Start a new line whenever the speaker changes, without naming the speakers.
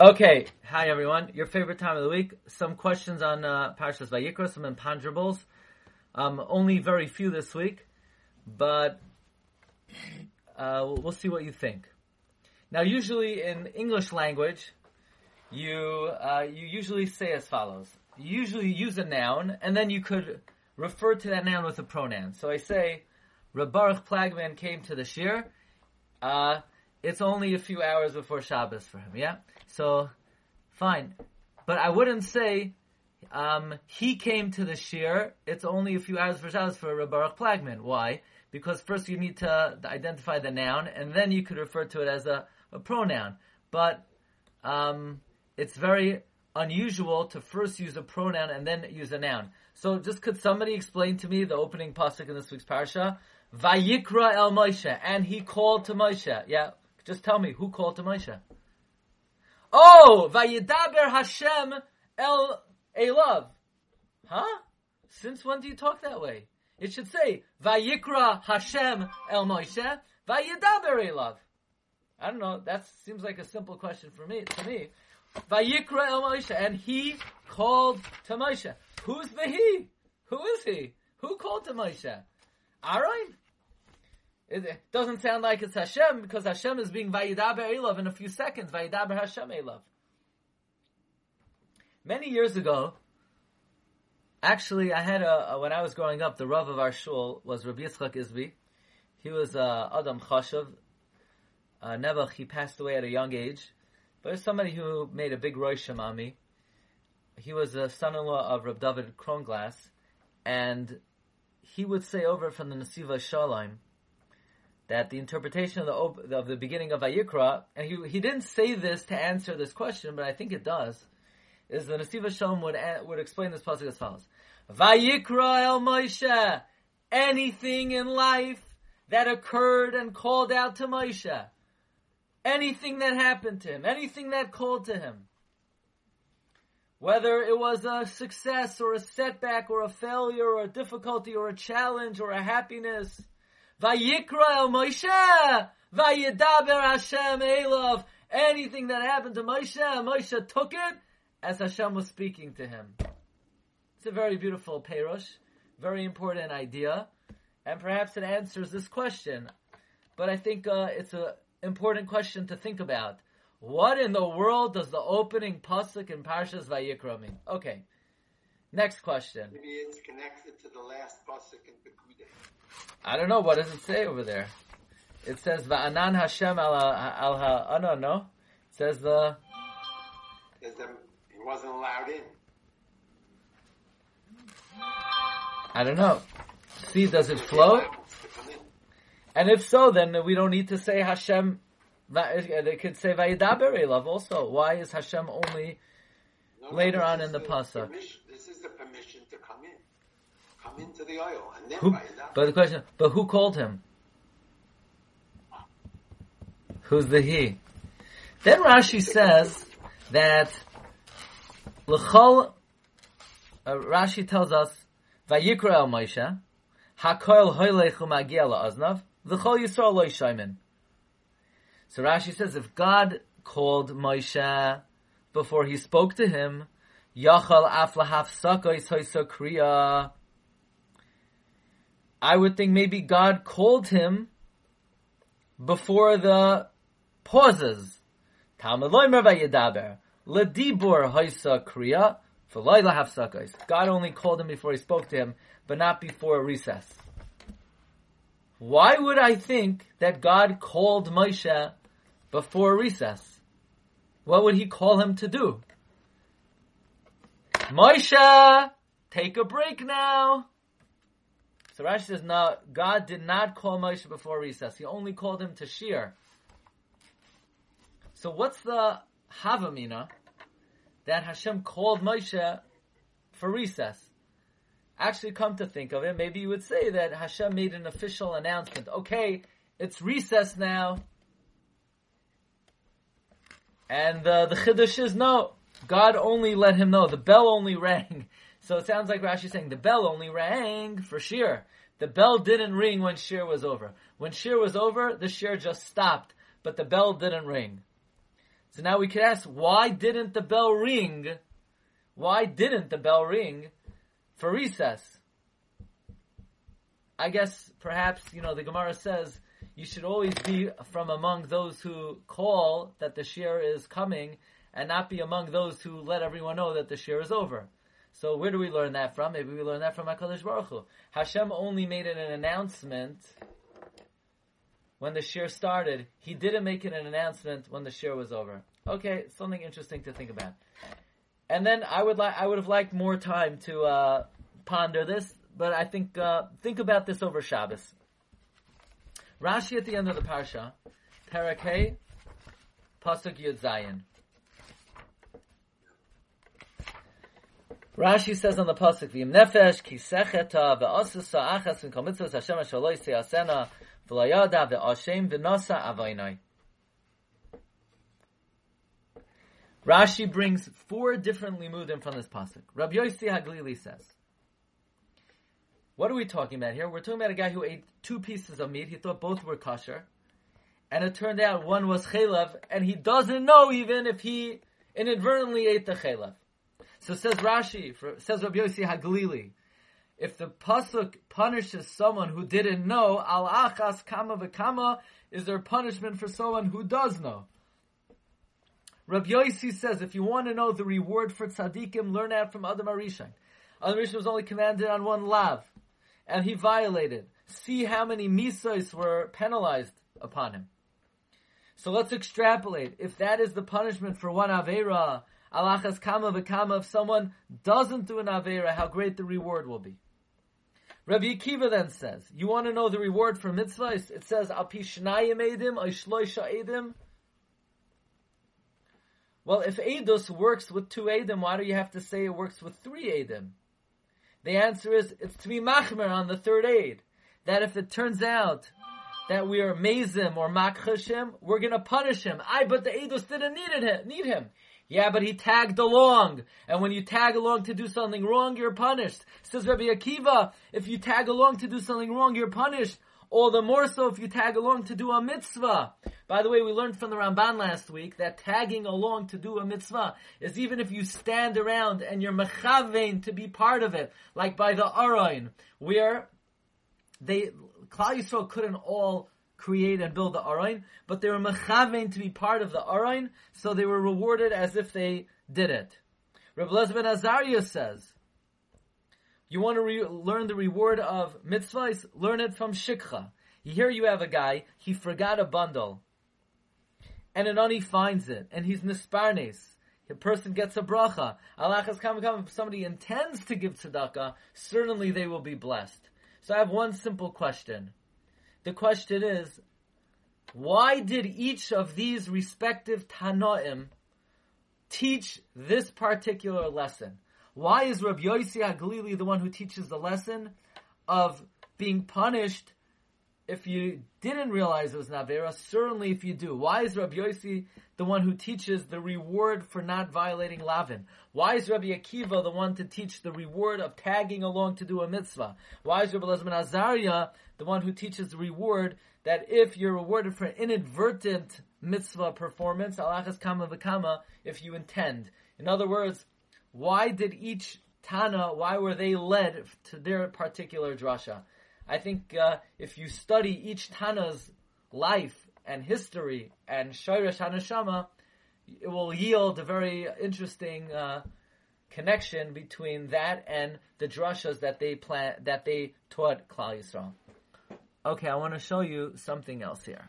Okay, hi everyone. Your favorite time of the week. Some questions on uh, Parshas Vayikra, some imponderables. Um, only very few this week, but uh, we'll see what you think. Now, usually in English language, you uh, you usually say as follows. You usually use a noun, and then you could refer to that noun with a pronoun. So I say, Rabarach Plagman came to the shir. Uh, it's only a few hours before Shabbos for him, yeah? So, fine. But I wouldn't say, um, he came to the shir, it's only a few hours for Shabbos for Baruch Plagman. Why? Because first you need to identify the noun, and then you could refer to it as a, a pronoun. But, um, it's very unusual to first use a pronoun and then use a noun. So just could somebody explain to me the opening pasuk in this week's parsha? Vayikra el Moshe, and he called to Moshe. Yeah, just tell me, who called to Moshe? Oh, Vayidaber Hashem El Elav. Huh? Since when do you talk that way? It should say, Vayikra Hashem El Moshe, Vayidaber Elav. I don't know, that seems like a simple question for me, to me. Vayikra El Moshe, and he called to Moshe. Who's the he? Who is he? Who called to Moshe? Aaron? It doesn't sound like it's Hashem because Hashem is being Vayidaber Elav in a few seconds. Vayidaber Hashem Elav. Many years ago, actually, I had a, when I was growing up, the Rav of our shul was Rabbi Yitzchak Isbi. He was uh, Adam Chashav. Uh, Nebuch, he passed away at a young age. But there's somebody who made a big Rosh on me. He was a son-in-law of Reb David Kronglas, and he would say over from the Nesivos Shalom that the interpretation of the op- of the beginning of Vayikra, and he he didn't say this to answer this question, but I think it does, is the Nesivos Shalom would would explain this passage as follows: Vayikra el Moshe, anything in life that occurred and called out to Moshe, anything that happened to him, anything that called to him. Whether it was a success or a setback or a failure or a difficulty or a challenge or a happiness, Vayikra el Moshe, Vayidaber Hashem Elav. Anything that happened to Moshe, Moshe took it as Hashem was speaking to him. It's a very beautiful perush, very important idea, and perhaps it answers this question. But I think uh, it's an important question to think about. What in the world does the opening pasuk in Parshas Vayikra mean? Okay. Next question.
Maybe it's connected to the last pasuk in.
I don't know. What does it say over there? It says Va'anan Hashem al al ha'ana. Oh, no, it says the.
Says he wasn't allowed in.
I don't know. See, does it flow?
To come in.
And if so, then we don't need to say Hashem. They could say Vayidaber Elav also. Why is Hashem only?
No,
Later on in the pasuk.
permission- This is the permission to come in. Come into the oil. And then
Who,
by
but the question, but who called him? Who's the he? Then Rashi says that l'chol. Uh, Rashi tells us Vayikra el Moshe Hakoil hoylech umagia la'aznav V'chol Yisrael loy shaymin. So Rashi says if God called Moshe before he spoke to him, Yachal af lahaf sakois hoysa kriya. I would think maybe God called him before the pauses. Talmud. God only called him before he spoke to him, but not before a recess. Why would I think that God called Moshe before recess? What would he call him to do? Moshe, take a break now. So Rashi says, no, God did not call Moshe before recess. He only called him to shiur. So what's the Havamina that Hashem called Moshe for recess? Actually, come to think of it, maybe you would say that Hashem made an official announcement. Okay, it's recess now. And uh, the chiddush is no. God only let him know. The bell only rang. So it sounds like Rashi saying the bell only rang for shiur. The bell didn't ring when shiur was over. When shiur was over, the shiur just stopped, but the bell didn't ring. So now we could ask, why didn't the bell ring? Why didn't the bell ring for recess? I guess perhaps, you know, the Gemara says you should always be from among those who call that the shir is coming and not be among those who let everyone know that the shir is over. So where do we learn that from? Maybe we learn that from HaKadosh Baruch Hu. Hashem only made it an announcement when the shir started. He didn't make it an announcement when the shir was over. Okay, something interesting to think about. And then I would like I would have liked more time to uh, ponder this, but I think uh, think about this over Shabbos. Rashi at the end of the parsha, Parakeh, Pasuk Yud Zayin. Rashi says on the pasuk, "V'im nefesh kisecheta ve'asusa achas v'kol mitzvos Hashem ashaloi seyasena v'layada ve'ashem v'nasa avaynai." Rashi brings four different limudim from this pasuk. Rabbi Yossi Haglili says, "What are we talking about here? We're talking about a guy who ate two pieces of meat. He thought both were kosher, and it turned out one was chaylev, and he doesn't know even if he inadvertently ate the chaylev." So says Rashi, for, says Rabbi Yossi Haglili, if the pasuk punishes someone who didn't know, al achas kama v'kama, is there punishment for someone who does know? Rabbi Yossi says, if you want to know the reward for tzaddikim, learn out from Adam HaRishon. Adam HaRishon was only commanded on one lav, and he violated. See how many misas were penalized upon him. So let's extrapolate. If that is the punishment for one avera, alachas kama v'kama, if someone doesn't do an avera, how great the reward will be. Rabbi Akiva then says, you want to know the reward for mitzvahs? It says, al pi shnayim edim, shloisha edim, well, if Eidos works with two Edim, why do you have to say it works with three Edim? The answer is, it's to be machmer on the third aid. That if it turns out that we are mezim or makchashim, we're gonna punish him. I, but the Eidos didn't need, it, need him. Yeah, but he tagged along. And when you tag along to do something wrong, you're punished. Says Rabbi Akiva, if you tag along to do something wrong, you're punished. All the more so if you tag along to do a mitzvah. By the way, we learned from the Ramban last week that tagging along to do a mitzvah is even if you stand around and you're mechavein to be part of it, like by the Arain, where they, Klal Yisrael couldn't all create and build the Arain, but they were mechavein to be part of the Arain, so they were rewarded as if they did it. Rabbi Lezben Azariah says, you want to re- learn the reward of mitzvahs? Learn it from shikha. Here you have a guy, he forgot a bundle. And an ani finds it, and he's nisparnes. A person gets a bracha. Alachas kam kam. If somebody intends to give tzedakah, certainly they will be blessed. So I have one simple question. The question is, why did each of these respective Tanoim teach this particular lesson? Why is Rabbi Yossi Haglili the one who teaches the lesson of being punished if you didn't realize it was Navera? Certainly if you do. Why is Rabbi Yossi the one who teaches the reward for not violating Lavin? Why is Rabbi Akiva the one to teach the reward of tagging along to do a mitzvah? Why is Rabbi Lezman Azariah the one who teaches the reward that if you're rewarded for inadvertent mitzvah performance, alachas kama v'kama, if you intend. In other words, why did each Tana, why were they led to their particular drasha? I think uh, if you study each Tana's life and history and Shayrash Hanashama, it will yield a very interesting uh, connection between that and the drushas that they plan that they taught Klal Yisrael. Okay, I want to show you something else here.